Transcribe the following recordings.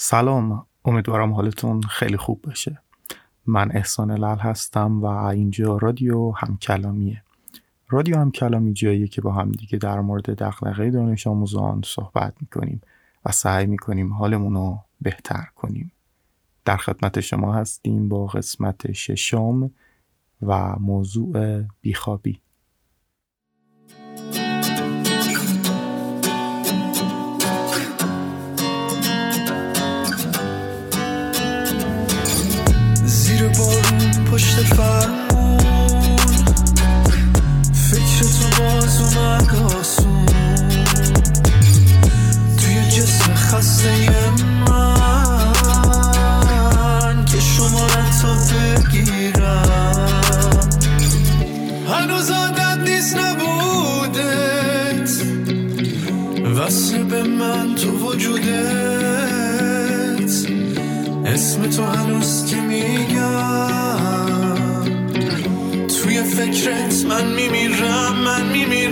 سلام. امیدوارم حالتون خیلی خوب باشه. من احسان لال هستم و اینجا رادیو همکلامیه. رادیو همکلامی جاییه که با هم دیگه در مورد دقلقه دانش آموزان صحبت می‌کنیم و سعی می‌کنیم حالمون رو بهتر کنیم. در خدمت شما هستیم با قسمت ششم و موضوع بیخوابی. پشت فرمون فکر تو باز اومد آسون توی جسم خسته من که شمارت تو بگیرم هنوز عادت نیست نبودت وصل به من تو وجودت اسم تو هنوز فکرت من میمیرم من میمیرم.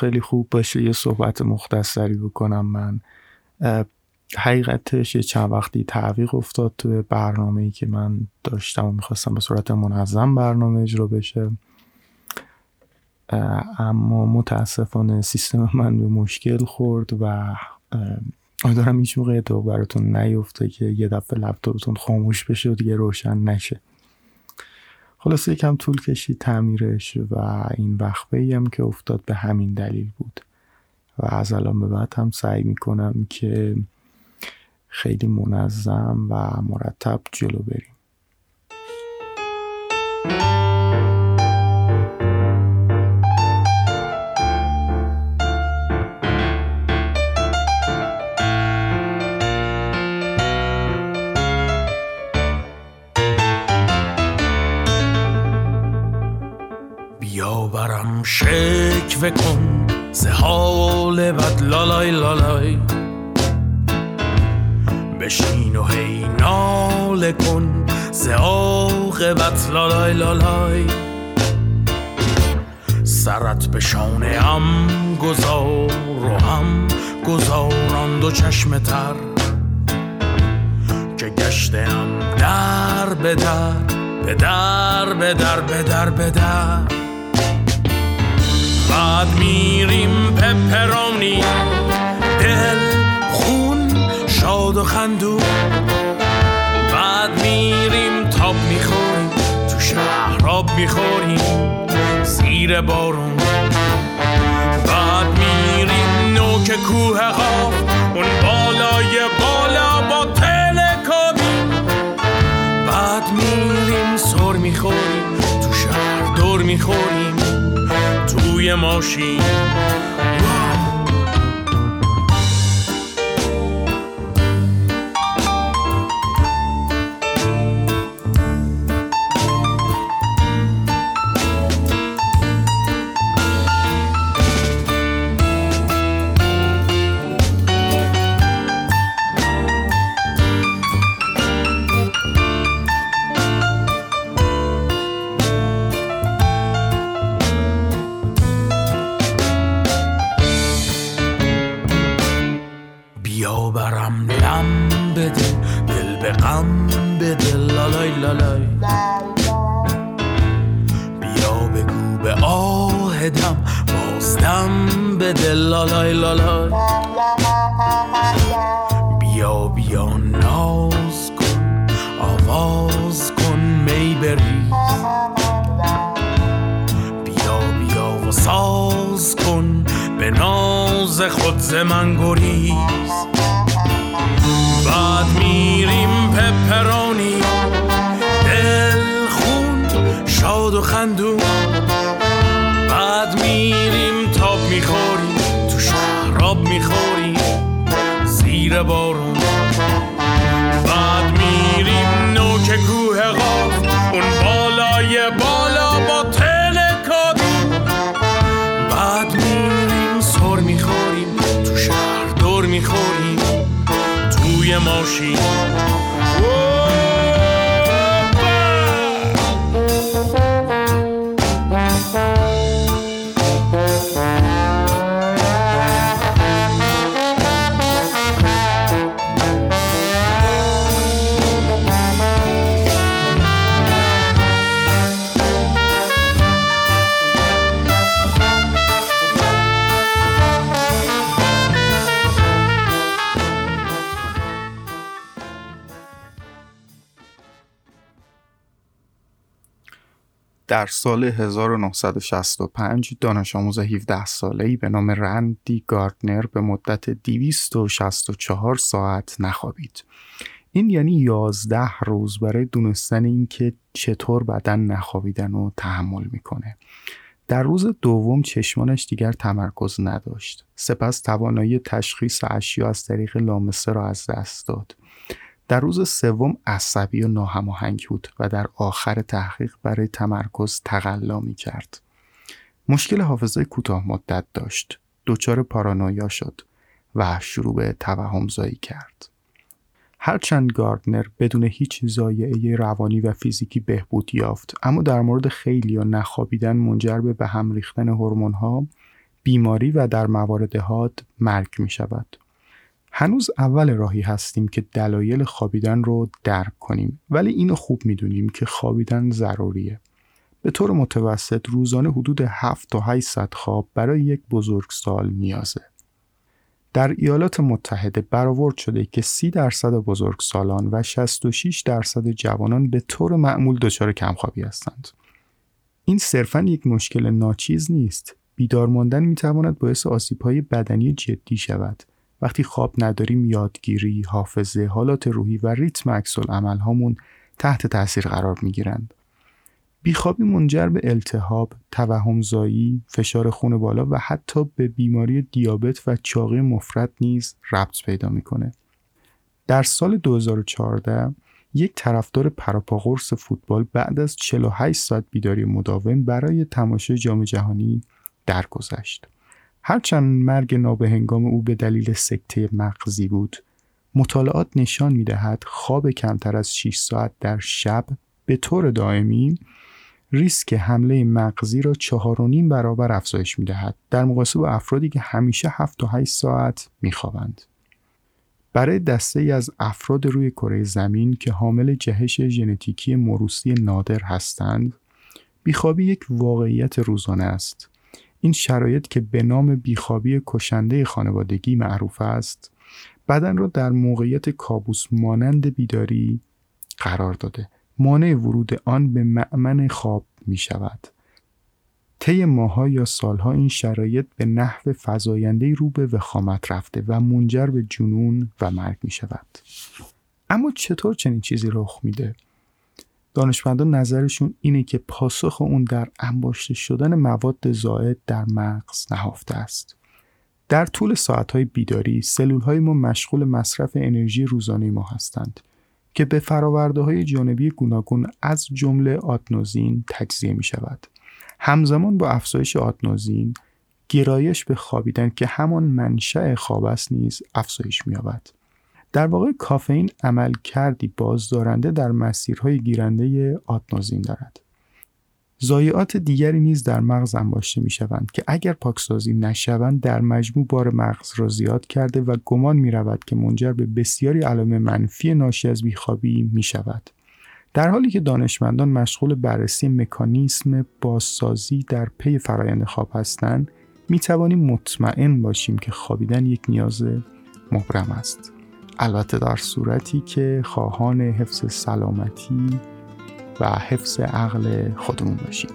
خیلی خوب باشه یه صحبت مختصری بکنم من. حقیقتش یه چند وقتی تعویق افتاد توی برنامه ای که من داشتم و می‌خواستم به صورت منظم برنامه اجرا بشه. اما متاسفانه سیستم من به مشکل خورد و امیدوارم هیچ موقع اتفاق براتون نیفته که یه دفعه لپتاپتون خاموش بشه و دیگه روشن نشه. خلاصه یکم طول کشید تعمیرش و این وقفه هم که افتاد به همین دلیل بود. و از الان به بعد هم سعی می‌کنم که خیلی منظم و مرتب جلو بریم. شکوه کن سه حال بد لالای لالای. بشین و هی ناله کن سه عاقبت لالای لالای. سرت به شانه هم گذار و هم گذاران دو چشم تر. که گشتم در به در به در به در به در به در. بعد میریم پپرونی. دل خون شاد و خندو بعد میریم تاب می‌خوریم تو شهراب می‌خوریم زیر بارون. بعد میریم نوک کوه ها اون بالای بالا با تلکابی بعد میریم سر می‌خوریم تو شهر دور می‌خوریم. توی ماشین. در سال 1965 دانش آموز 17 ساله‌ای به نام رندی گاردنر به مدت 264 ساعت نخوابید. این یعنی 11 روز برای دونستن اینکه چطور بدن نخوابیدن رو تحمل می‌کنه. در روز دوم چشمانش دیگر تمرکز نداشت. سپس توانایی تشخیص اشیا از طریق لامسه را از دست داد. در روز سوم عصبی و ناهماهنگ بود و در آخر تحقیق برای تمرکز تقلا می کرد. مشکل حافظه کوتاه مدت داشت. دچار پارانویا شد و شروع به توهمزایی کرد. هرچند گاردنر بدون هیچ زایعه روانی و فیزیکی بهبود یافت اما در مورد خیلی یا نخوابیدن منجر به به هم ریختن هورمون‌ها بیماری و در موارد حاد مرگ می شود. هنوز اول راهی هستیم که دلایل خوابیدن رو درک کنیم ولی اینو خوب می‌دونیم که خوابیدن ضروریه. به طور متوسط روزانه حدود 7 تا 8 ساعت خواب برای یک بزرگسال نیازه. در ایالات متحده برآورد شده که 30 درصد بزرگسالان و 66 درصد جوانان به طور معمول دچار کمخوابی هستند. این صرفا یک مشکل ناچیز نیست. بیدار ماندن می‌تواند باعث آسیب‌های بدنی جدی شود. وقتی خواب نداریم یادگیری، حافظه، حالات روحی و ریتم عکس هامون تحت تاثیر قرار می‌گیرند. بیخوابی منجر به التهاب، توهمزایی، فشار خون بالا و حتی به بیماری دیابت و چاقی مفرط نیز ربط پیدا می‌کنه. در سال 2014 یک طرفدار پراپاقرص فوتبال بعد از 48 ساعت بیداری مداوم برای تماشای جام جهانی درگذشت. هرچند مرگ نابهنگام او به دلیل سکته مغزی بود مطالعات نشان می‌دهد خواب کمتر از 6 ساعت در شب به طور دائمی ریسک حمله مغزی را چهار و نیم برابر افزایش می دهد در مقایسه با افرادی که همیشه 7 تا 8 ساعت می خوابند. برای دسته ای از افراد روی کره زمین که حامل جهش ژنتیکی موروسی نادر هستند بیخوابی یک واقعیت روزانه است این شرایط که به نام بیخوابی کشنده خانوادگی معروف است بدن را در موقعیت کابوس مانند بیداری قرار داده. مانع ورود آن به معمن خواب می شود. طی ماها یا سالها این شرایط به نحو فزاینده رو به وخامت رفته و منجر به جنون و مرگ می شود. اما چطور چنین چیزی رخ میده؟ دانشمندان نظرشون اینه که پاسخ اون در انباشته شدن مواد زائد در مغز نهفته است در طول ساعتهای بیداری سلول های ما مشغول مصرف انرژی روزانه ما هستند که به فراورده های جانبی گوناگون از جمله آتنوزین تجزیه می شود. همزمان با افزایش آتنوزین گرایش به خوابیدن که همان منشأ خواب است نیز افزایش می‌یابد. در واقع کافئین عمل کردی بازدارنده در مسیرهای گیرنده آتنوزین دارد. زایعات دیگری نیز در مغز انباشته می شوند که اگر پاکسازی نشوند در مجموع بار مغز را زیاد کرده و گمان می رود که منجر به بسیاری علائم منفی ناشی از بیخوابی می شود. در حالی که دانشمندان مشغول بررسی مکانیسم بازسازی در پی فرایند خواب هستند می توانیم مطمئن باشیم که خوابیدن یک نیاز مبرم است البته در صورتی که خواهان حفظ سلامتی و حفظ عقل خودمون باشیم.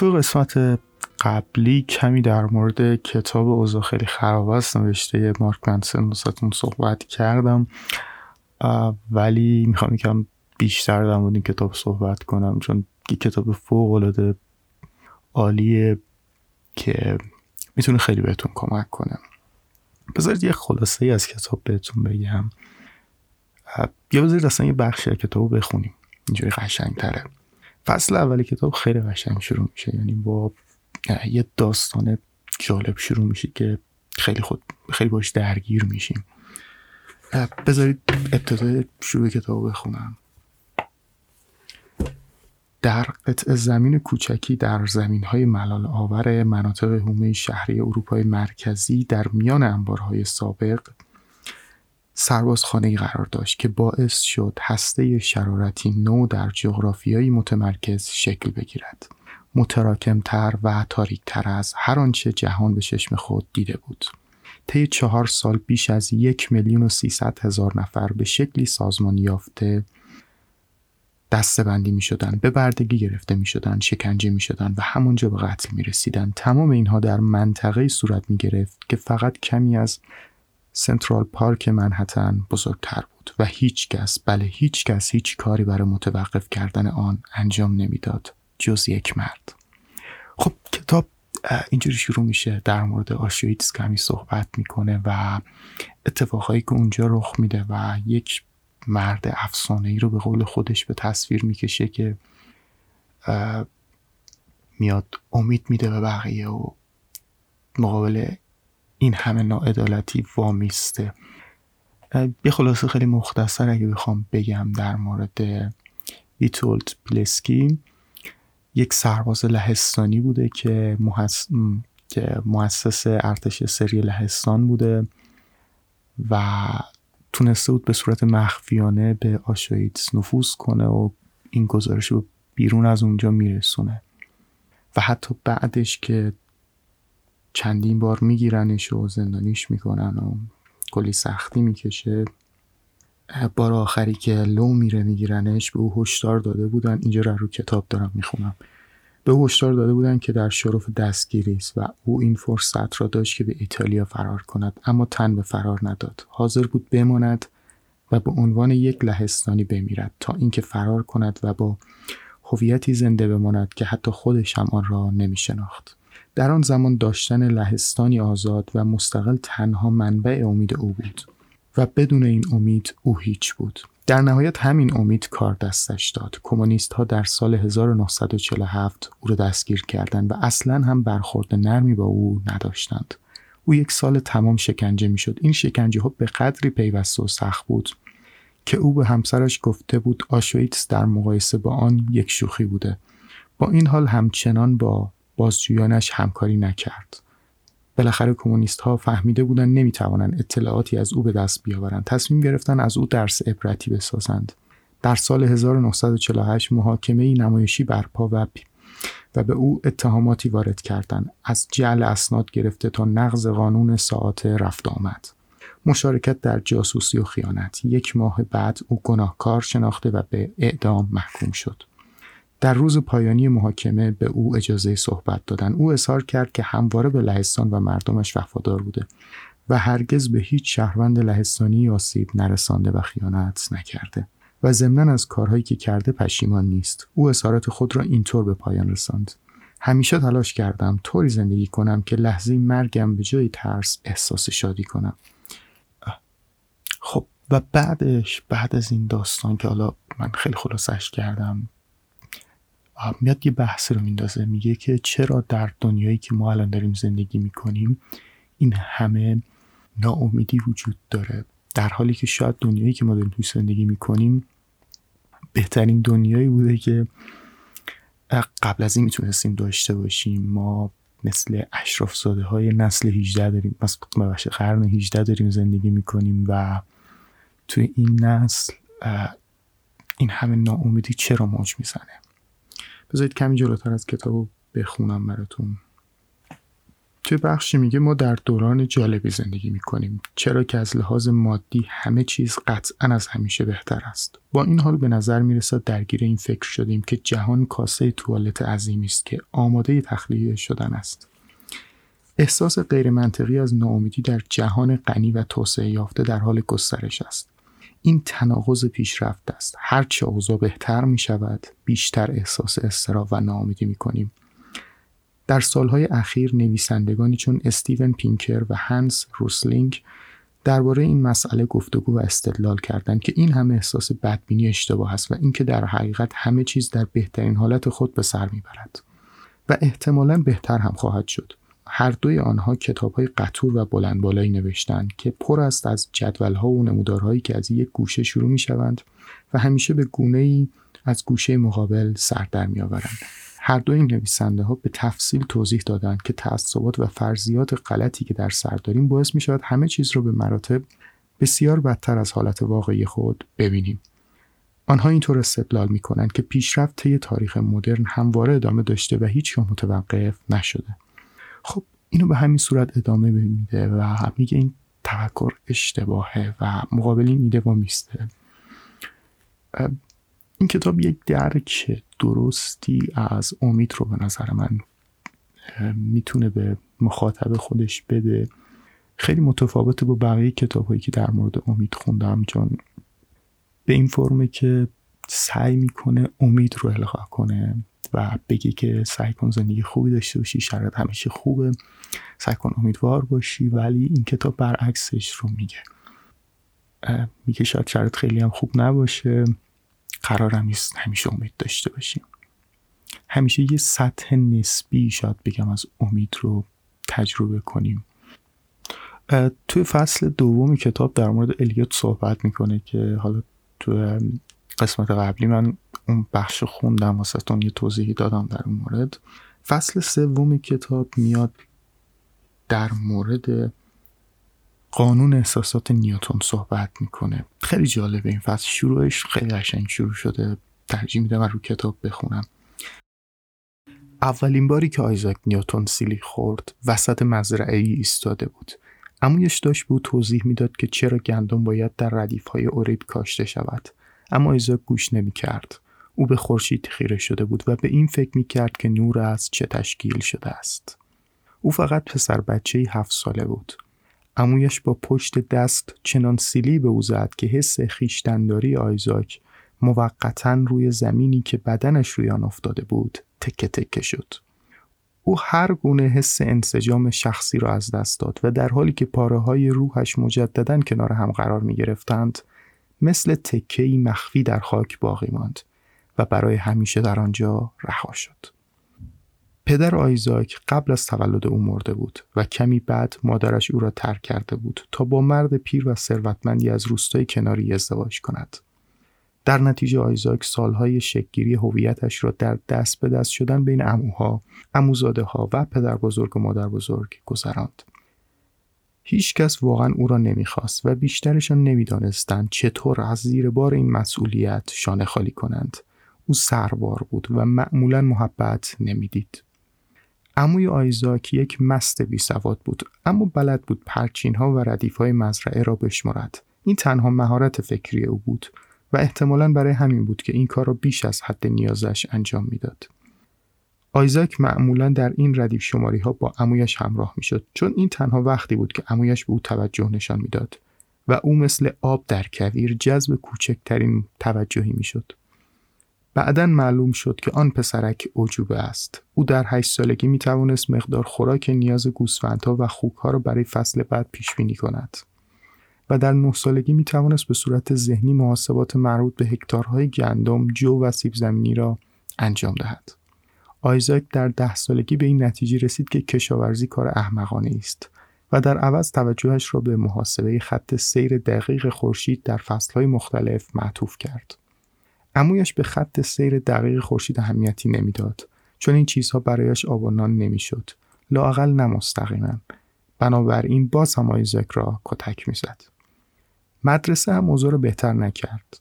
تو قسمت قبلی کمی در مورد کتاب اوضاع خیلی خراب است نوشته مارک منسن دوستتون صحبت کردم ولی می‌خوام یکم بیشتر در مورد این کتاب صحبت کنم چون این کتاب فوق العاده عالیه که می‌تونه خیلی بهتون کمک کنه. بذارید یه خلاصه ای از کتاب بهتون بگم. یا بذارید اصلا یه بخشی از کتاب بخونیم. اینجوری قشنگ تره فصل اول کتاب خیلی قشنگ شروع میشه. یعنی با یه داستان جالب شروع میشه که خیلی خود خیلی باش درگیر میشیم. بذارید ابتدای شروع کتاب بخونم. در قطع زمین کوچکی در زمین های ملال آور مناطق هومه شهری اروپای مرکزی در میان انبارهای سابق سربازخانه قرار داشت که باعث شد هسته شرارتی نو در جغرافیایی متمرکز شکل بگیرد. متراکمتر و تاریکتر از هر آنچه جهان به چشم خود دیده بود. طی چهار سال بیش از یک میلیون و سیصد هزار نفر به شکلی سازمان یافته دستبندی می شدن به بردگی گرفته می شدن شکنجه می شدن و همونجا به قتل می رسیدن تمام اینها در منطقه صورت می گرفت که فقط کمی از سنترال پارک منحتن بزرگتر بود و هیچ کس بله هیچ کس هیچ کاری برای متوقف کردن آن انجام نمی‌داد جز یک مرد. خب کتاب اینجوری شروع میشه در مورد آشویتس کمی صحبت می‌کنه و اتفاقهایی که اونجا رخ میده و یک مرد افسانه ای رو به قول خودش به تصویر می‌کشه که میاد امید میده به بقیه و مقابل این همه ناعدالتی وامیسته. یه خلاصه خیلی مختصر اگه بخوام بگم در مورد ویتولد پلسکی یک سرباز لهستانی بوده که, محس... که مؤسس ارتش سری لهستان بوده و تونسته بود به صورت مخفیانه به آشویتس نفوذ کنه و این گزارش رو بیرون از اونجا میرسونه. و حتی بعدش که چندین بار میگیرنش و زندانیش می‌کنن و کلی سختی می‌کشه. بار آخری که لو میره میگیرنش به او هشدار داده بودن. اینجا رو رو کتاب دارم می‌خونم. به او هشدار داده بودن که در شرف دستگیری است و او این فرصت را داشت که به ایتالیا فرار کند اما تن به فرار نداد. حاضر بود بماند و به عنوان یک لهستانی بمیرد تا اینکه فرار کند و با هویتی زنده بماند که حتی خودش هم آن را نمی شناخت. در آن زمان داشتن لهستانی آزاد و مستقل تنها منبع امید او بود و بدون این امید او هیچ بود. در نهایت همین امید کار دستش داد. کمونیست ها در سال 1947 او را دستگیر کردند و اصلا هم برخورد نرمی با او نداشتند. او یک سال تمام شکنجه می‌شد. این شکنجه ها به قدری پیوسته و سخت بود که او به همسرش گفته بود آشویتس در مقایسه با آن یک شوخی بوده با این حال همچنان با بازجویانش همکاری نکرد. بالاخره کمونیست ها فهمیده بودند نمی‌توانند اطلاعاتی از او به دست بیاورند. تصمیم گرفتن از او درس عبرتی بسازند. در سال 1948 محاکمه نمایشی برپا و و به او اتهاماتی وارد کردند. از جعل اسناد گرفته تا نقض قانون ساعت رفت آمد. مشارکت در جاسوسی و خیانت. یک ماه بعد او گناهکار شناخته و به اعدام محکوم شد. در روز پایانی محاکمه به او اجازه صحبت دادن. او اظهار کرد که همواره به لهستان و مردمش وفادار بوده و هرگز به هیچ شهروند لهستانی آسیب نرسانده و خیانت نکرده و ضمنا از کارهایی که کرده پشیمان نیست. او اظهارات خود را اینطور به پایان رساند. همیشه تلاش کردم طوری زندگی کنم که لحظه مرگم به جای ترس احساس شادی کنم. خب و بعدش بعد از این داستان که حالا من خیلی خلاصش کردم میاد یه بحث رو میندازه میگه که چرا در دنیایی که ما الان داریم زندگی می‌کنیم این همه ناامیدی وجود داره؟ در حالی که شاید دنیایی که ما داریم توی زندگی می‌کنیم بهترین دنیایی بوده که قبل از این می‌تونستیم داشته باشیم. ما مثل اشراف زاده های نسل 18 داریم مثل قرن 18 داریم زندگی می‌کنیم و توی این نسل این همه ناامیدی چرا موج می‌زنه؟ بذارید کمی جلوتر از کتاب بخونم براتون. توی بخشی میگه ما در دوران جالبی زندگی می‌کنیم چرا که از لحاظ مادی همه چیز قطعا از همیشه بهتر است. با این حال به نظر می‌رسد درگیر این فکر شدیم که جهان کاسه توالت عظیمی است که آماده تخلیه شدن است. احساس غیرمنطقی از ناامیدی در جهان غنی و توسعه یافته در حال گسترش است. این تناقض پیشرفت است. هرچه اوضاع بهتر می شود بیشتر احساس استراب و ناامیدی می کنیم. در سالهای اخیر نویسندگانی چون استیون پینکر و هنس روسلینگ درباره این مسئله گفتگو و استدلال کردند که این همه احساس بدبینی اشتباه است و اینکه در حقیقت همه چیز در بهترین حالت خود به سر می‌برد و احتمالا بهتر هم خواهد شد. هر دوی آنها کتاب های قطور و بلند بالایی نوشتند که پر است از جدول ها و نمودارهایی که از یک گوشه شروع می شوند و همیشه به گونه ای از گوشه مقابل سر در می آورند. هر دو این نویسنده ها به تفصیل توضیح دادند که تعصبات و فرضیات غلطی که در سر داریم باعث می شود همه چیز را به مراتب بسیار بدتر از حالت واقعی خود ببینیم. آنها اینطور استدلال می کنند که پیشرفت طی تاریخ مدرن همواره ادامه داشته و هیچ متوقف نشده. خب اینو به همین صورت ادامه میده و میگه این تفکر اشتباهه و مقابل این ایده با میسته این کتاب یک درک درستی از امید رو به نظر من می‌تونه به مخاطب خودش بده. خیلی متفاوته با بقیه کتاب هایی که در مورد امید خوندم چون به این فرمه که سعی می‌کنه امید رو القا کنه. و بگی که سعی کن زندگی خوبی داشته باشی شرایط همیشه خوبه. سعی کن امیدوار باشی ولی این کتاب برعکسش رو میگه. میگه شاید شرایط خیلی هم خوب نباشه. قرارم نیست همیشه امید داشته باشیم. همیشه یه سطح نسبی شاید بگم از امید رو تجربه کنیم. توی فصل دوم کتاب در مورد الیوت صحبت می‌کنه که حالا توی قسمت قبلی من اون بخش خوندم واسه یه توضیحی دادم در اون مورد. فصل سوم کتاب میاد در مورد قانون احساسات نیوتون صحبت می‌کنه. خیلی جالبه این فصل. شروعش خیلی قشنگ شروع شده. ترجیح میدم رو کتاب بخونم. اولین باری که آیزاک نیوتون سیلی خورد وسط مزرعه ای ایستاده بود. امویش داشت به او توضیح می‌داد که چرا گندم باید در ردیف های اوریب کاشته شود. اما ایزاک گوش نمی کرد. او به خورشید خیره شده بود و به این فکر می کرد که نور از چه تشکیل شده است. او فقط پسر بچه هفت ساله بود. امویش با پشت دست چنان سیلی به او زد که حس خیشتنداری آیزاک موقتا روی زمینی که بدنش روی آن افتاده بود تکه تکه شد. او هر گونه حس انسجام شخصی را از دست داد و در حالی که پاره های روحش مجددا کنار هم قرار می گرفتند مثل تکهی مخفی در خاک باقی ماند و برای همیشه در آنجا رها شد. پدر آیزاک قبل از تولد او مرده بود و کمی بعد مادرش او را ترک کرده بود تا با مرد پیر و ثروتمندی از روستای کناری ازدواج کند. در نتیجه آیزاک سالهای شکگیری هویتش را در دست به دست شدن بین اموها، اموزاده ها و پدر بزرگ و مادر بزرگ گذراند. هیچ کس واقعا او را نمی‌خواست و بیشترشان نمی‌دانستند چطور از زیر بار این مسئولیت شانه خالی کنند. او سربار بود و معمولا محبت نمی‌دید. عموی آیزاک یک مست بی سواد بود اما بلد بود پرچین ها و ردیف های مزرعه را بشمرد. این تنها مهارت فکری او بود و احتمالا برای همین بود که این کار را بیش از حد نیازش انجام می‌داد. آیزاک معمولا در این ردیف شماری ها با امویش همراه می شد چون این تنها وقتی بود که امویش به او توجه نشان می‌داد و او مثل آب در کویر جذب کوچکترین توجهی می شد. بعدا معلوم شد که آن پسرک عجوبه است. او در هشت سالگی می توانست مقدار خوراک نیاز گوسفندها و خوکها را برای فصل بعد پیش بینی کند. و در نه سالگی می توانست به صورت ذهنی محاسبات مربوط به هکتارهای گندم، جو و سیب زمینی را انجام دهد. آیزاک در ده سالگی به این نتیجه رسید که کشاورزی کار احمقانه است و در عوض توجهش را به محاسبه خط سیر دقیق خورشید در فصلهای مختلف معطوف کرد. امویش به خط سیر دقیق خورشید اهمیتی نمی‌داد چون این چیزها برایش آب و نان نمی‌شد لااقل نه مستقیما بنابراین باز هم آیزاک را کتک می‌زد مدرسه هم اوضاع را بهتر نکرد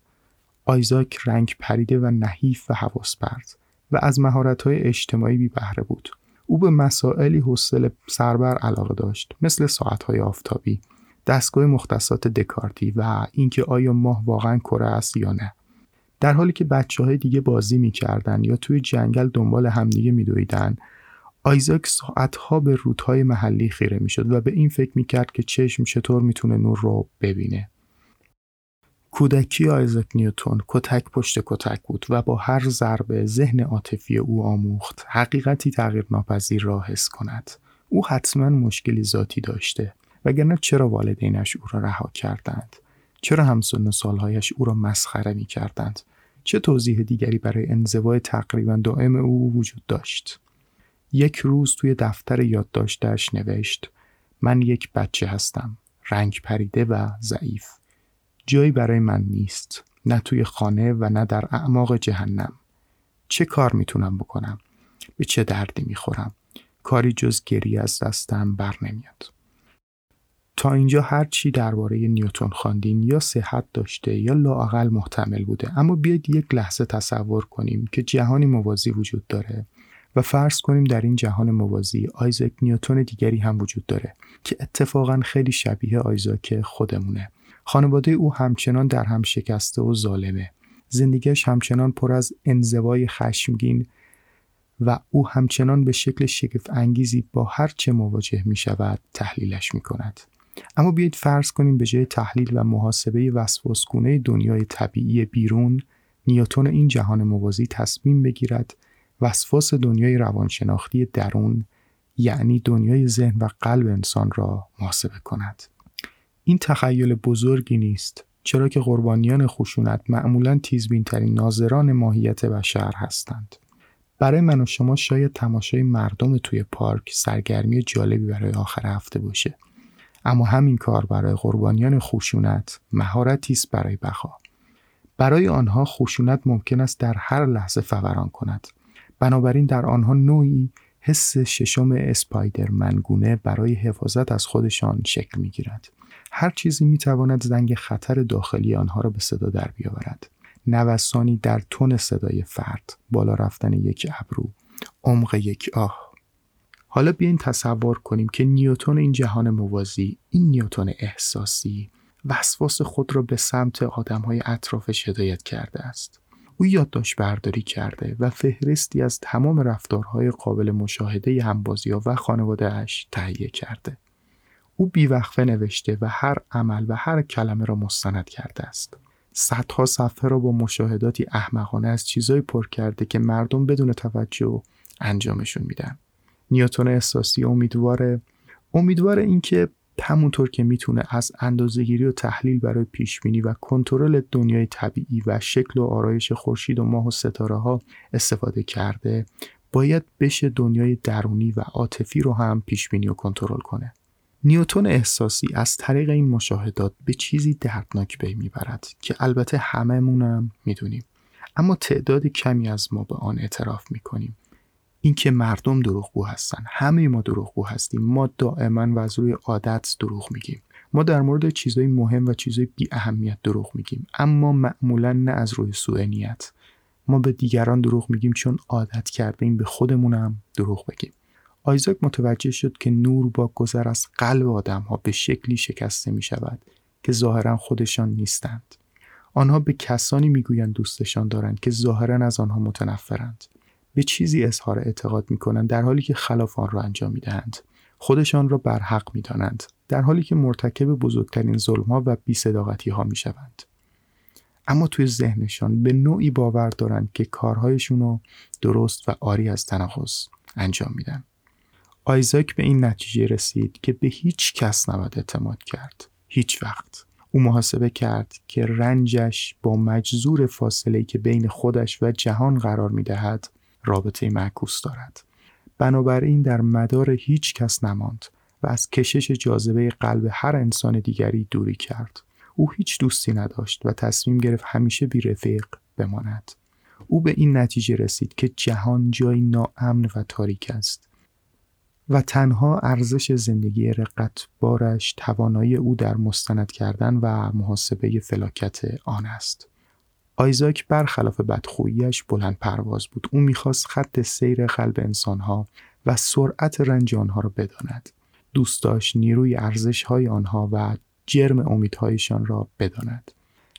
آیزاک رنگ پریده و نحیف و حواس برد و از مهارت‌های اجتماعی بی بهره بود. او به مسائلی حوصله سربر علاقه داشت مثل ساعت‌های آفتابی، دستگاه مختصات دکارتی و اینکه آیا ماه واقعا کره است یا نه. در حالی که بچه های دیگه بازی می‌کردن یا توی جنگل دنبال همدیگه میدویدن آیزاک ساعتها به رودهای محلی خیره می‌شد و به این فکر می‌کرد که چشم چطور می‌تونه نور رو ببینه. کودکی آیزاک نیوتون کتک پشت کتک بود و با هر ضربه ذهن عاطفی او آموخت حقیقتی تغییر ناپذیر را حس کند. او حتما مشکلی ذاتی داشته وگرنه چرا والدینش او را رها کردند؟ چرا همسن سالهایش او را مسخره می کردند چه توضیح دیگری برای انزوای تقریبا دائم او وجود داشت؟ یک روز توی دفتر یادداشتش نوشت من یک بچه هستم رنگ پریده و ضعیف. جایی برای من نیست نه توی خانه و نه در اعماق جهنم. چه کار می‌تونم بکنم؟ به چه دردی می‌خورم؟ کاری جز گری از دستم بر نمیاد. تا اینجا هر چی درباره نیوتون خواندین یا صحت داشته یا لااقل محتمل بوده اما بیاید یک لحظه تصور کنیم که جهانی موازی وجود داره و فرض کنیم در این جهان موازی آیزاک نیوتون دیگری هم وجود داره که اتفاقا خیلی شبیه آیزاک خودمونه خانواده او همچنان در هم شکسته و ظالمه. زندگیش همچنان پر از انزوای خشمگین و او همچنان به شکل شگفت انگیزی با هر چه مواجه می شود تحلیلش می کند. اما بیایید فرض کنیم به جای تحلیل و محاسبه وسواسگونه دنیای طبیعی بیرون نیوتون این جهان موازی تصمیم بگیرد وسواس دنیای روانشناختی درون یعنی دنیای ذهن و قلب انسان را محاسبه کند. این تخیل بزرگی نیست چرا که قربانیان خشونت معمولا تیزبینترین ناظران ماهیت بشر هستند. برای من و شما شاید تماشای مردم توی پارک سرگرمی جالبی برای آخر هفته باشه. اما همین کار برای قربانیان خشونت مهارتی است برای بقا برای آنها خشونت ممکن است در هر لحظه فوران کند بنابراین در آنها نوعی حس ششم اسپایدر منگونه برای حفاظت از خودشان شکل می گیرد. هر چیزی می تواند زنگ خطر داخلی آنها را به صدا در بیاورد. نوسانی در تون صدای فرد، بالا رفتن یک ابرو، عمق یک آه. حالا بیاین تصور کنیم که نیوتون این جهان موازی، این نیوتون احساسی، وسواس خود را به سمت آدم های اطرافش هدایت کرده است. او یادداشت برداری کرده و فهرستی از تمام رفتارهای قابل مشاهده همبازی ها و خانوادهش تهیه کرده. او بیوقفه نوشته و هر عمل و هر کلمه را مستند کرده است. صدها صفحه را با مشاهداتی احمقانه از چیزایی پر کرده که مردم بدون توجه انجامشون میدن. نیوتون احساسی امیدواره. امیدواره اینکه همونطور که می‌تونه از اندازهگیری و تحلیل برای پیشبینی و کنترل دنیای طبیعی و شکل و آرایش خورشید و ماه و ستاره ها استفاده کرده باید بشه دنیای درونی و عاطفی رو هم پیشبینی و کنترل کنه. نیوتون احساسی از طریق این مشاهدات به چیزی دردناک پی می‌برد که البته هممونم می‌دونیم. اما تعداد کمی از ما به آن اعتراف می‌کنیم. اینکه مردم دروغگو هستن. همه ما دروغگو هستیم. ما دائما و از روی عادت دروغ میگیم. ما در مورد چیزهای مهم و چیزهای بی اهمیت دروغ میگیم. اما معمولا نه از روی سوء نیت. ما به دیگران دروغ میگیم چون عادت کردیم به خودمونم دروغ بگیم. آیزاک متوجه شد که نور با گذر از قلب آدم ها به شکلی شکسته می شود که ظاهرا خودشان نیستند. آنها به کسانی می‌گویند دوستشان دارند که ظاهرا از آنها متنفرند. به چیزی اظهار اعتقاد می کنند در حالی که خلاف آن را انجام می دهند. خودشان را برحق می دانند در حالی که مرتکب بزرگترین ظلم ها و بیصداقتی ها می شوند. اما توی ذهنشان به نوعی باور دارند که کارهایشون رو درست و آری از تناقض انجام میدن. آیزاک به این نتیجه رسید که به هیچ کس نباید اعتماد کرد. هیچ وقت. او محاسبه کرد که رنجش با مجذور فاصله که بین خودش و جهان قرار می دهد رابطه معکوس دارد. بنابراین در مدار هیچ کس نماند و از کشش جاذبه قلب هر انسان دیگری دوری کرد. او هیچ دوستی نداشت و تصمیم گرفت همیشه بی رفیق بماند. او به این نتیجه رسید که جهان جای ناامن و تاریک است و تنها ارزش زندگی رقت بارش توانایی او در مستند کردن و محاسبه فلاکت آن است. آیزاک برخلاف بدخوییش بلند پرواز بود. او می‌خواست خط سیر قلب انسانها و سرعت رنج آنها را بداند. دوست داشت نیروی ارزش های آنها و جرم امیدهایشان را بداند.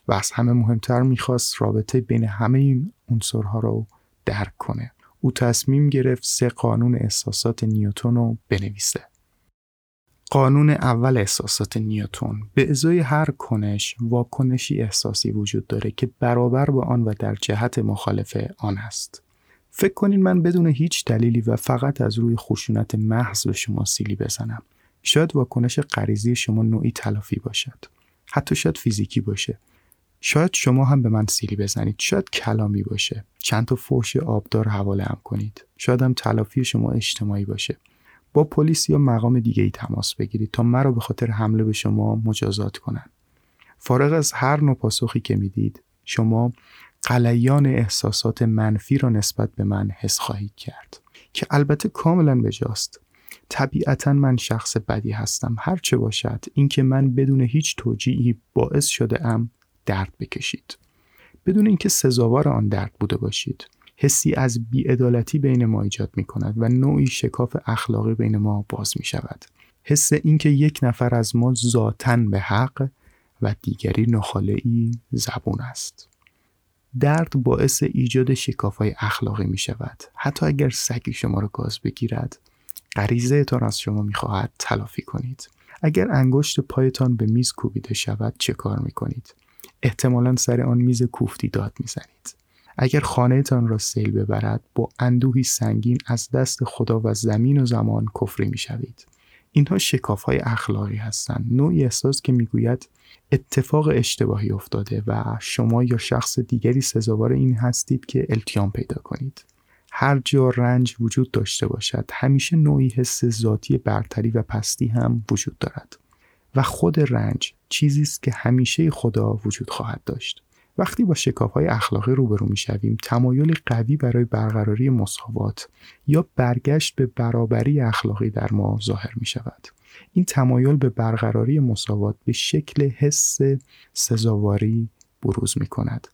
و از همه مهمتر می‌خواست رابطه بین همه این عنصرها را درک کنه. او تصمیم گرفت سه قانون احساسات نیوتون رو بنویسه. قانون اول احساسات نیوتون به ازای هر کنش واکنشی احساسی وجود داره که برابر با آن و در جهت مخالف آن است. فکر کنین من بدون هیچ دلیلی و فقط از روی خشونت محض به شما سیلی بزنم. شاید واکنش غریزی شما نوعی تلافی باشد. حتی شاید فیزیکی باشه. شاید شما هم به من سیلی بزنید شاید کلامی باشه چند تا فوش آبدار حواله هم کنید شاید هم تلافی شما اجتماعی باشه با پلیس یا مقام دیگه ای تماس بگیرید تا مرا به خاطر حمله به شما مجازات کنند فارغ از هر نوع پاسخی که می‌دید شما قلیان احساسات منفی را نسبت به من حس خواهید کرد که البته کاملا بجاست. طبیعتا من شخص بدی هستم. هر چه باشد اینکه من بدون هیچ توجیهی باعث شده ام درد بکشید. بدون اینکه سزاوار آن درد بوده باشید. حسی از بیعدالتی بین ما ایجاد می کند و نوعی شکاف اخلاقی بین ما باز می شود حس اینکه یک نفر از ما ذاتن به حق و دیگری نخالعی زبون است. درد باعث ایجاد شکاف های اخلاقی می شود حتی اگر سگی شما را گاز بگیرد غریزه تان از شما می‌خواهد تلافی کنید. اگر انگشت پایتان به میز کوبیده شود چه کار می‌کنید؟ احتمالا سر آن میز کوفتی داد می‌زنید. اگر خانهتان را سیل ببرد با اندوهی سنگین از دست خدا و زمین و زمان کفری می‌شوید. اینها شکاف های اخلاقی هستند. نوعی احساس که می‌گوید اتفاق اشتباهی افتاده و شما یا شخص دیگری سزاوار این هستید که التیام پیدا کنید. هر جا رنج وجود داشته باشد همیشه نوعی حس ذاتی برتری و پستی هم وجود دارد. و خود رنج چیزی است که همیشه خدا وجود خواهد داشت. وقتی با شکاف های اخلاقی روبرو می شویم تمایل قوی برای برقراری مساوات یا برگشت به برابری اخلاقی در ما ظاهر می شود این تمایل به برقراری مساوات به شکل حس سزاواری بروز می کند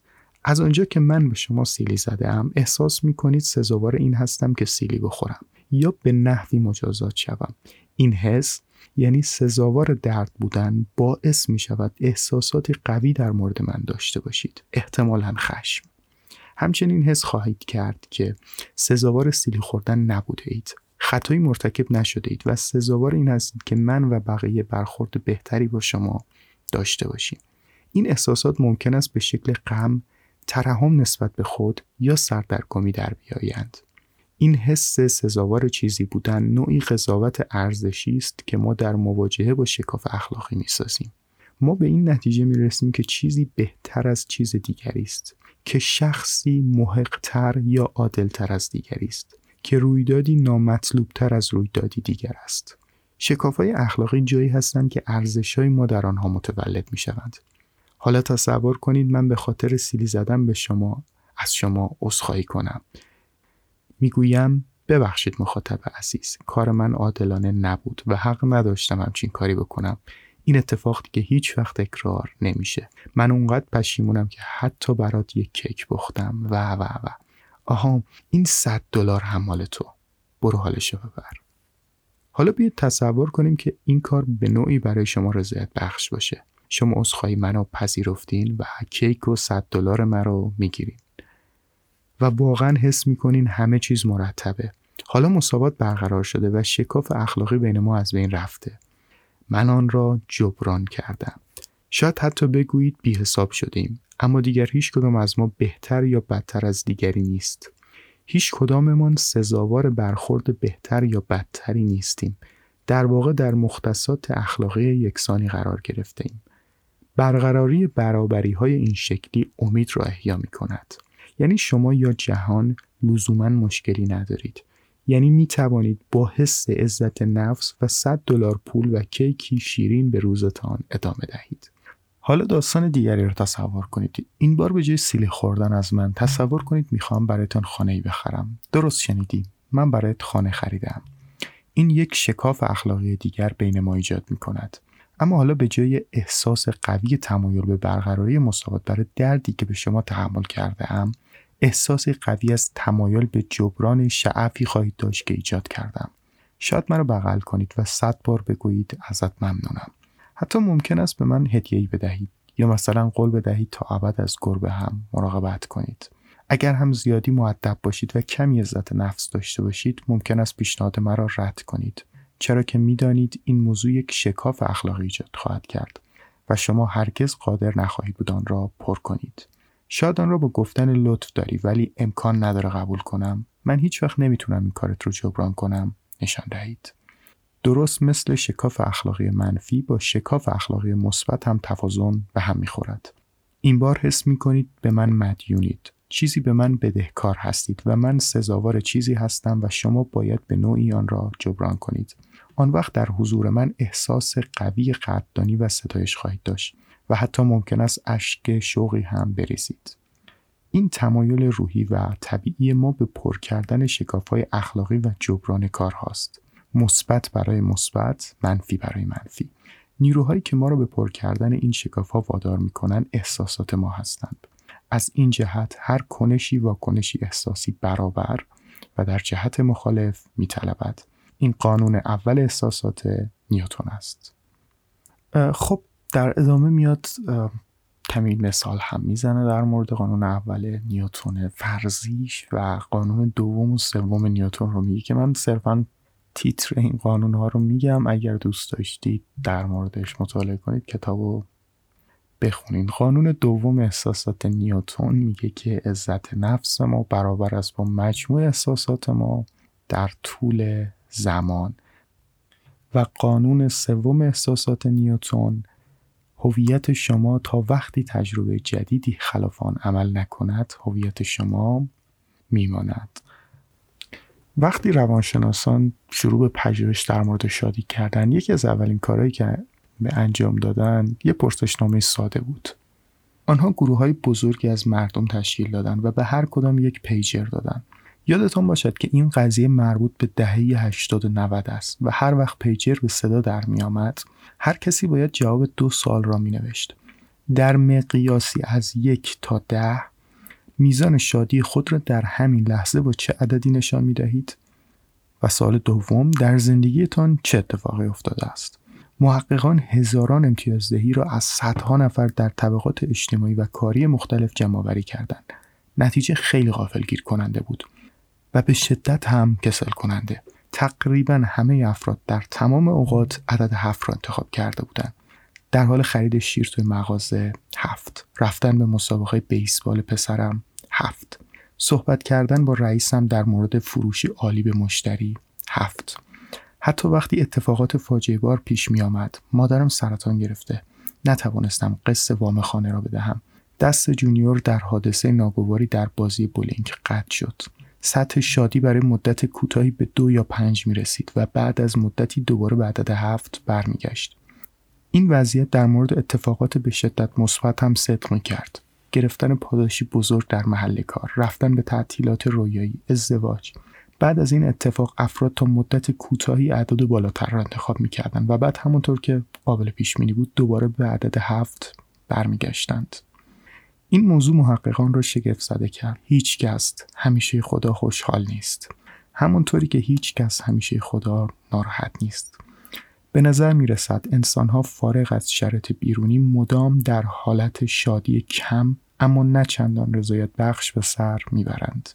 از آنجا که من به شما سیلی زده ام احساس می کنید سزاوار این هستم که سیلی بخورم یا به نحوی مجازات شوم. این حس یعنی سزاوار درد بودن باعث می شود احساسات قوی در مورد من داشته باشید. احتمالا خشم. همچنین حس خواهید کرد که سزاوار سیلی خوردن نبوده اید. خطایی مرتکب نشده اید و سزاوار این هستید که من و بقیه برخورد بهتری با شما داشته باشیم. این احساسات ممکن است به شکل غم ترحم نسبت به خود یا سردرگمی در بیایند. این حس سزاوار چیزی بودن نوعی قضاوت ارزشی است که ما در مواجهه با شکاف اخلاقی می‌سازیم. ما به این نتیجه می رسیم که چیزی بهتر از چیز دیگری است که شخصی محقتر یا عادلتر از دیگری است که رویدادی نامطلوبتر از رویدادی دیگر است. های اخلاقی جایی هستند که های ما در آنها متولد می شوند حالا تصور کنید من به خاطر سیلی زدن به شما از شما عذرخواهی کنم. می‌گویم ببخشید مخاطب عزیز کار من عادلانه نبود و حق نداشتم همچین کاری بکنم. این اتفاق که هیچ وقت تکرار نمیشه. من اونقدر پشیمونم که حتی برات یک کیک بختم. و و و. آها این صد دلار هم مال تو. برو حالشو ببر. حالا بیاید تصور کنیم که این کار به نوعی برای شما رضایت بخش باشه. شما عذرخواهی منو پذیرفتین و کیک و صد دلار مرا می‌گیرین. و واقعا حس می‌کنین همه چیز مرتبه. حالا مساوات برقرار شده و شکاف اخلاقی بین ما از بین رفته. من آن را جبران کردم. شاید حتی بگویید بی حساب شدیم اما دیگر هیچ کدام از ما بهتر یا بدتر از دیگری نیست. هیچ کداممان سزاوار برخورد بهتر یا بدتری نیستیم. در واقع در مختصات اخلاقی یکسانی قرار گرفته ایم برقراری برابری های این شکلی امید را احیا می کند یعنی شما یا جهان لزوما مشکلی ندارید. یعنی می توانید با حس عزت نفس و 100 دلار پول و کیکی شیرین به روزتان ادامه دهید. حالا داستان دیگری رو تصور کنید. این بار به جای سیلی خوردن از من تصور کنید می‌خوام برایتان خانه ای بخرم. درست شنیدی. من برایت خانه خریدم. این یک شکاف اخلاقی دیگر بین ما ایجاد می کند اما حالا به جای احساس قوی تمایل به برقراری مساوات برای دردی که به شما تحمل کرده ام احساس قوی از تمایل به جبران شعفی خواهید داشت که ایجاد کردم. شاید مرا بغل کنید و صد بار بگویید ازت ممنونم. حتی ممکن است به من هدیه‌ای بدهید یا مثلا قول بدهید تا ابد از گربه هم مراقبت کنید. اگر هم زیادی معدب باشید و کمی عزت نفس داشته باشید ممکن است پیشنهاد مرا رد کنید. چرا که می‌دانید این موضوع یک شکاف اخلاقی ایجاد خواهد کرد و شما هرگز قادر نخواهید بود آن را پر کنید. شاید آن را با گفتن لطف داری ولی امکان نداره قبول کنم. من هیچ وقت نمی‌تونم این کارت رو جبران کنم. نشان دهید. درست مثل شکاف اخلاقی منفی با شکاف اخلاقی مثبت هم توازن به هم می‌خورد. این بار حس می‌کنید به من مدیونید. چیزی به من بدهکار هستید و من سزاوار چیزی هستم و شما باید به نوعی آن را جبران کنید. آن وقت در حضور من احساس قوی قدردانی و ستایش خواهید داشت. و حتی ممکن است اشک شوقی هم بریزید این تمایل روحی و طبیعی ما به پر کردن شکافهای اخلاقی و جبران کار هاست مثبت برای مثبت منفی برای منفی. نیروهایی که ما را به پر کردن این شکاف ها وادار می کنند احساسات ما هستند. از این جهت هر کنشی واکنشی احساسی برابر و در جهت مخالف می این قانون اول احساسات نیوتون است. خب در ادامه میاد کمی مثال هم می‌زنه در مورد قانون اول نیوتون فرضیش و قانون دوم و سوم نیوتون رو میگه که من صرفا تیتر این قانون ها رو میگم. اگر دوست داشتید در موردش مطالعه کنید کتاب رو بخونین. قانون دوم احساسات نیوتون میگه که عزت نفس ما برابر است با مجموع احساسات ما در طول زمان. و قانون سوم احساسات نیوتون هویت شما تا وقتی تجربه جدیدی خلاف آن عمل نکند هویت شما میماند. وقتی روانشناسان شروع به پژوهش در مورد شادی کردن یکی از اولین کارهایی که به انجام دادن یه پرسشنامه ساده بود. آنها گروه های بزرگی از مردم تشکیل دادن و به هر کدام یک پیجر دادن. یادتان باشد که این قضیه مربوط به دهه 80 و 90 است و هر وقت پیجر به صدا در می آمد هر کسی باید جواب دو سال را می نوشت. در مقیاسی از یک تا ده میزان شادی خود را در همین لحظه با چه عددی نشان می دهید؟ و سال دوم در زندگیتان چه اتفاقی افتاده است؟ محققان هزاران امتیازدهی را از صدها نفر در طبقات اجتماعی و کاری مختلف جمع کردند. نتیجه خیلی غافلگیر کننده بود و به شدت هم کسل کننده. تقریبا همه افراد در تمام اوقات عدد هفت را انتخاب کرده بودند. در حال خرید شیر توی مغازه هفت. رفتن به مسابقه بیسبال پسرم هفت. صحبت کردن با رئیسم در مورد فروشی عالی به مشتری هفت. حتی وقتی اتفاقات فاجعه بار پیش می آمد مادرم سرطان گرفته. نتوانستم قصه وام خانه را بدهم. دست جونیور در حادثه ناگواری در بازی بولینگ قطع شد. سطح شادی برای مدت کوتاهی به دو یا پنج می رسید و بعد از مدتی دوباره به عدد هفت برمیگشت. این وضعیت در مورد اتفاقات به شدت مثبت هم صدق می کرد. گرفتن پاداشی بزرگ در محل کار، رفتن به تعطیلات رویایی، ازدواج. بعد از این اتفاق افراد تا مدت کوتاهی اعداد بالاتر را انتخاب می‌کردند و بعد همونطور که قابل پیش بود دوباره به عدد هفت برمیگشتند. این موضوع محققان را شگفت زده کرد. هیچ کس همیشه خدا خوشحال نیست. همونطوری که هیچ کس همیشه خدا ناراحت نیست. به نظر می رسد انسان ها فارغ از شرط بیرونی مدام در حالت شادی کم اما نه چندان رضایت بخش به سر می‌برند.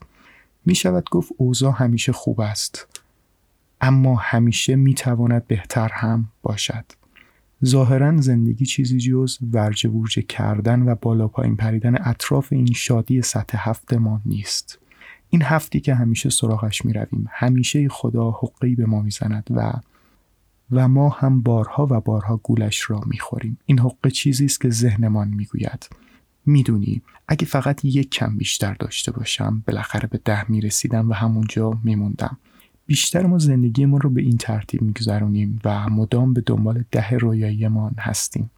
می شود گفت اوضاع همیشه خوب است اما همیشه می تواند بهتر هم باشد. ظاهرا زندگی چیزی جز ورجه ورجه کردن و بالا پایین پریدن اطراف این شادی سطح هفت ما نیست. این هفتی که همیشه سراغش می رویم. همیشه خدا حقی به ما می‌زند و و ما هم بارها و بارها گولش را می‌خوریم این حقه چیزی است که ذهنمان می‌گوید می‌دونی اگه فقط یک کم بیشتر داشته باشم بالاخره به ده می‌رسیدم و همونجا میموندم بیشتر ما زندگیمون رو به این ترتیب میگذرونیم و مدام به دنبال ده رویاییمان هستیم.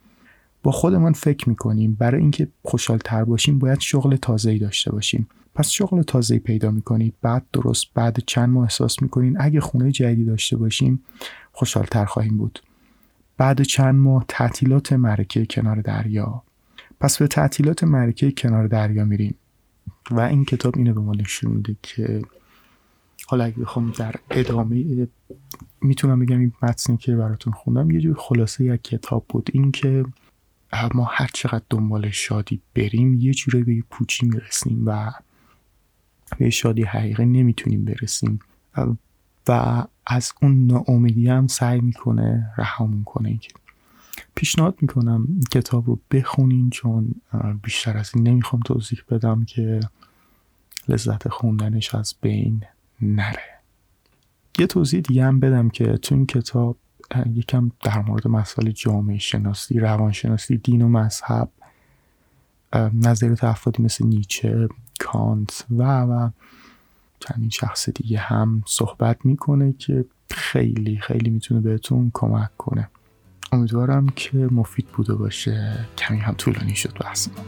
با خودمان فکر می‌کنیم برای اینکه خوشحالتر باشیم باید شغل تازه‌ای داشته باشیم. پس شغل تازه‌ای پیدا می‌کنید بعد درست بعد چند ماه احساس می‌کنین اگه خونه جدیدی داشته باشیم خوشحالتر خواهیم بود. بعد چند ماه تعطیلات مرکه کنار دریا. پس به تعطیلات مرکه کنار دریا میریم. و این کتاب اینو به ما نشون میده که حالا اگه بخوام در ادامه می‌تونم بگم این متنی که براتون خوندم یه جور خلاصه یک کتاب بود. این که ما هر چقدر دنبال شادی بریم یه جوری به یه پوچی می‌رسیم و به شادی حقیقی نمی‌تونیم برسیم. و از اون ناامیدی هم سعی می‌کنه رهامون کنه. پیشنهاد می‌کنم کتاب رو بخونین چون بیشتر از این نمی‌خوام توضیح بدم که لذت خوندنش از بین نره. یه توضیح دیگه هم بدم که تو این کتاب یکم در مورد مسائل جامعه شناسی روانشناسی دین و مذهب نظریات افرادی مثل نیچه کانت و و چندین شخص دیگه هم صحبت می‌کنه که خیلی خیلی می‌تونه بهتون کمک کنه. امیدوارم که مفید بوده باشه. کمی هم طولانی شد بحثمون.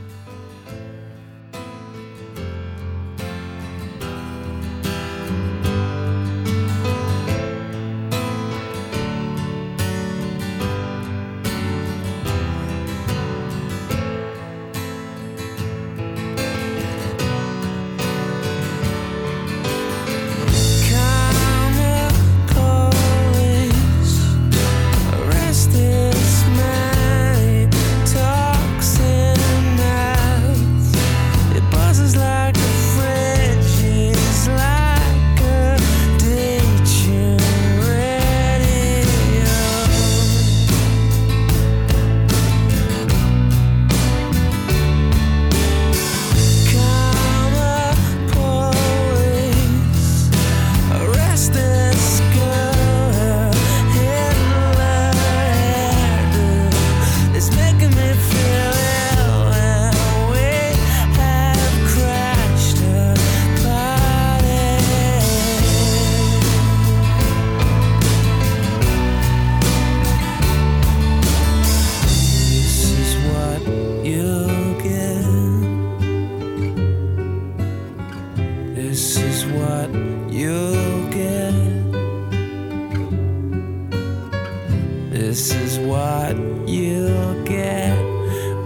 you get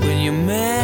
when you're mad.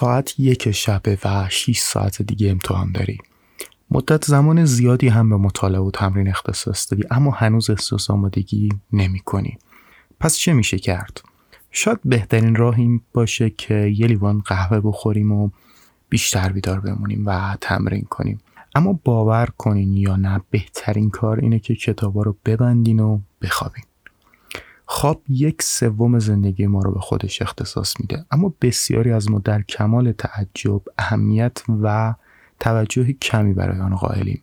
ساعت یک شبه و 6 ساعت دیگه امتحان داری مدت زمان زیادی هم به مطالعه و تمرین اختصاص دادی اما هنوز احساس آمادگی نمی کنی. پس چه میشه کرد؟ شاید بهترین راه این باشه که یه لیوان قهوه بخوریم و بیشتر بیدار بمونیم و تمرین کنیم اما باور کنین یا نه بهترین کار اینه که کتابا رو ببندین و بخوابین خواب یک سوم زندگی ما رو به خودش اختصاص میده. اما بسیاری از ما در کمال تعجب اهمیت و توجه کمی برای آن قائلیم.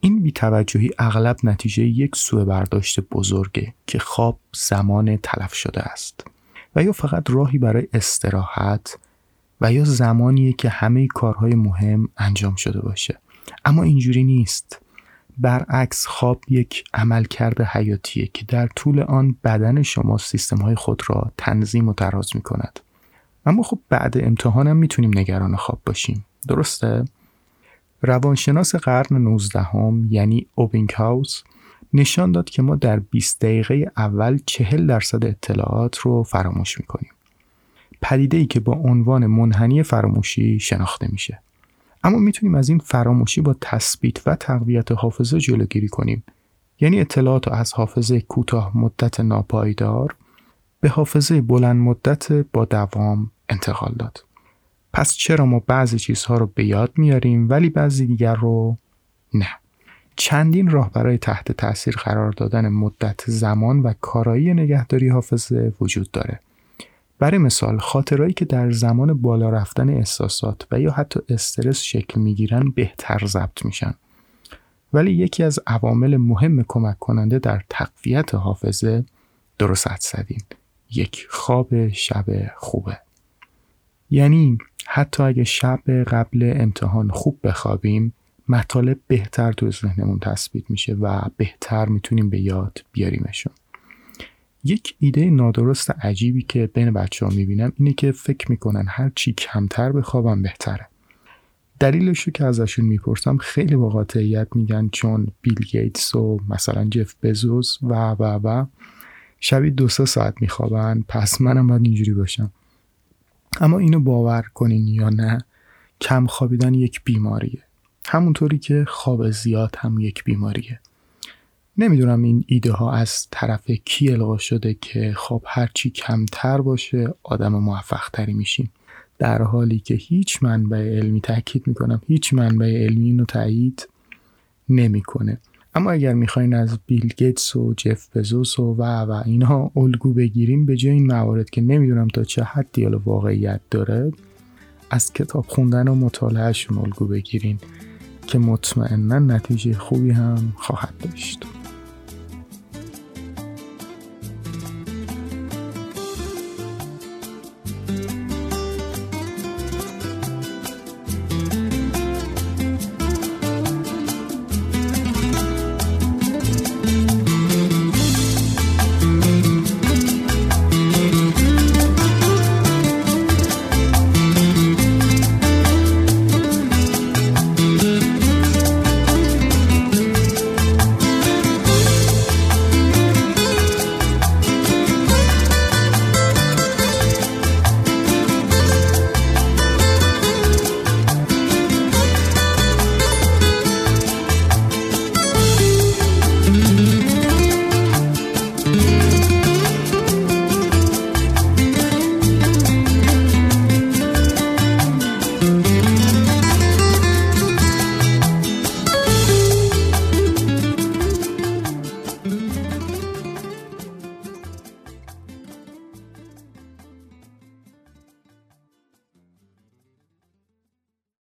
این بیتوجهی اغلب نتیجه یک سوء برداشت بزرگه که خواب زمان تلف شده است. و یا فقط راهی برای استراحت و یا زمانیه که همه کارهای مهم انجام شده باشه. اما اینجوری نیست. برعکس خواب یک عملکرد حیاتیه که در طول آن بدن شما سیستم های خود را تنظیم و تراز می کند اما خب بعد امتحانم می‌تونیم نگران خواب باشیم درسته؟ روانشناس قرن 19 هم یعنی اوبینگهاوس نشان داد که ما در 20 دقیقه اول 40 درصد اطلاعات رو فراموش می‌کنیم. پدیده ای که با عنوان منحنی فراموشی شناخته میشه. اما می‌تونیم از این فراموشی با تثبیت و تقویت حافظه جلوگیری کنیم. یعنی اطلاعات از حافظه کوتاه مدت ناپایدار به حافظه بلند مدت با دوام انتقال داد. پس چرا ما بعضی چیزها رو به یاد میاریم ولی بعضی دیگر رو نه چندین راه برای تحت تاثیر قرار دادن مدت زمان و کارایی نگهداری حافظه وجود داره برای مثال خاطرهایی که در زمان بالا رفتن احساسات و یا حتی استرس شکل می‌گیرن بهتر ضبط میشن. ولی یکی از عوامل مهم کمک کننده در تقویت حافظه درست زدین. یک خواب شب خوبه. یعنی حتی اگه شب قبل امتحان خوب بخوابیم مطالب بهتر تو ذهنمون تثبیت میشه و بهتر می‌تونیم به یاد بیاریمشون. یک ایده نادرست عجیبی که بین بچه ها می‌بینم اینه که فکر می‌کنن هر چی کمتر بخوابم بهتره. دلیلش رو که ازشون می‌پرسم خیلی با قاطعیت میگن چون بیل گیتس و مثلا جف بزوس و و و شبی دو سه ساعت میخوابن پس منم باید اینجوری باشم. اما اینو باور کنین یا نه کم خوابیدن یک بیماریه. همونطوری که خواب زیاد هم یک بیماریه. نمی‌دونم این ایده ها از طرف کی القا شده که خواب هرچی کمتر باشه آدم موفق تری میشیم. در حالی که هیچ منبع علمی تاکید می‌کنم هیچ منبع علمی اینو تایید نمی‌کنه. اما اگر می‌خواین از بیل گیتس و جف بزوس و و و اینها الگو بگیریم به جای این موارد که نمی‌دونم تا چه حدی واقعیت داره از کتاب خوندن و مطالعهشون الگو بگیرین که مطمئنا نتیجه خوبی هم خواهد داشت.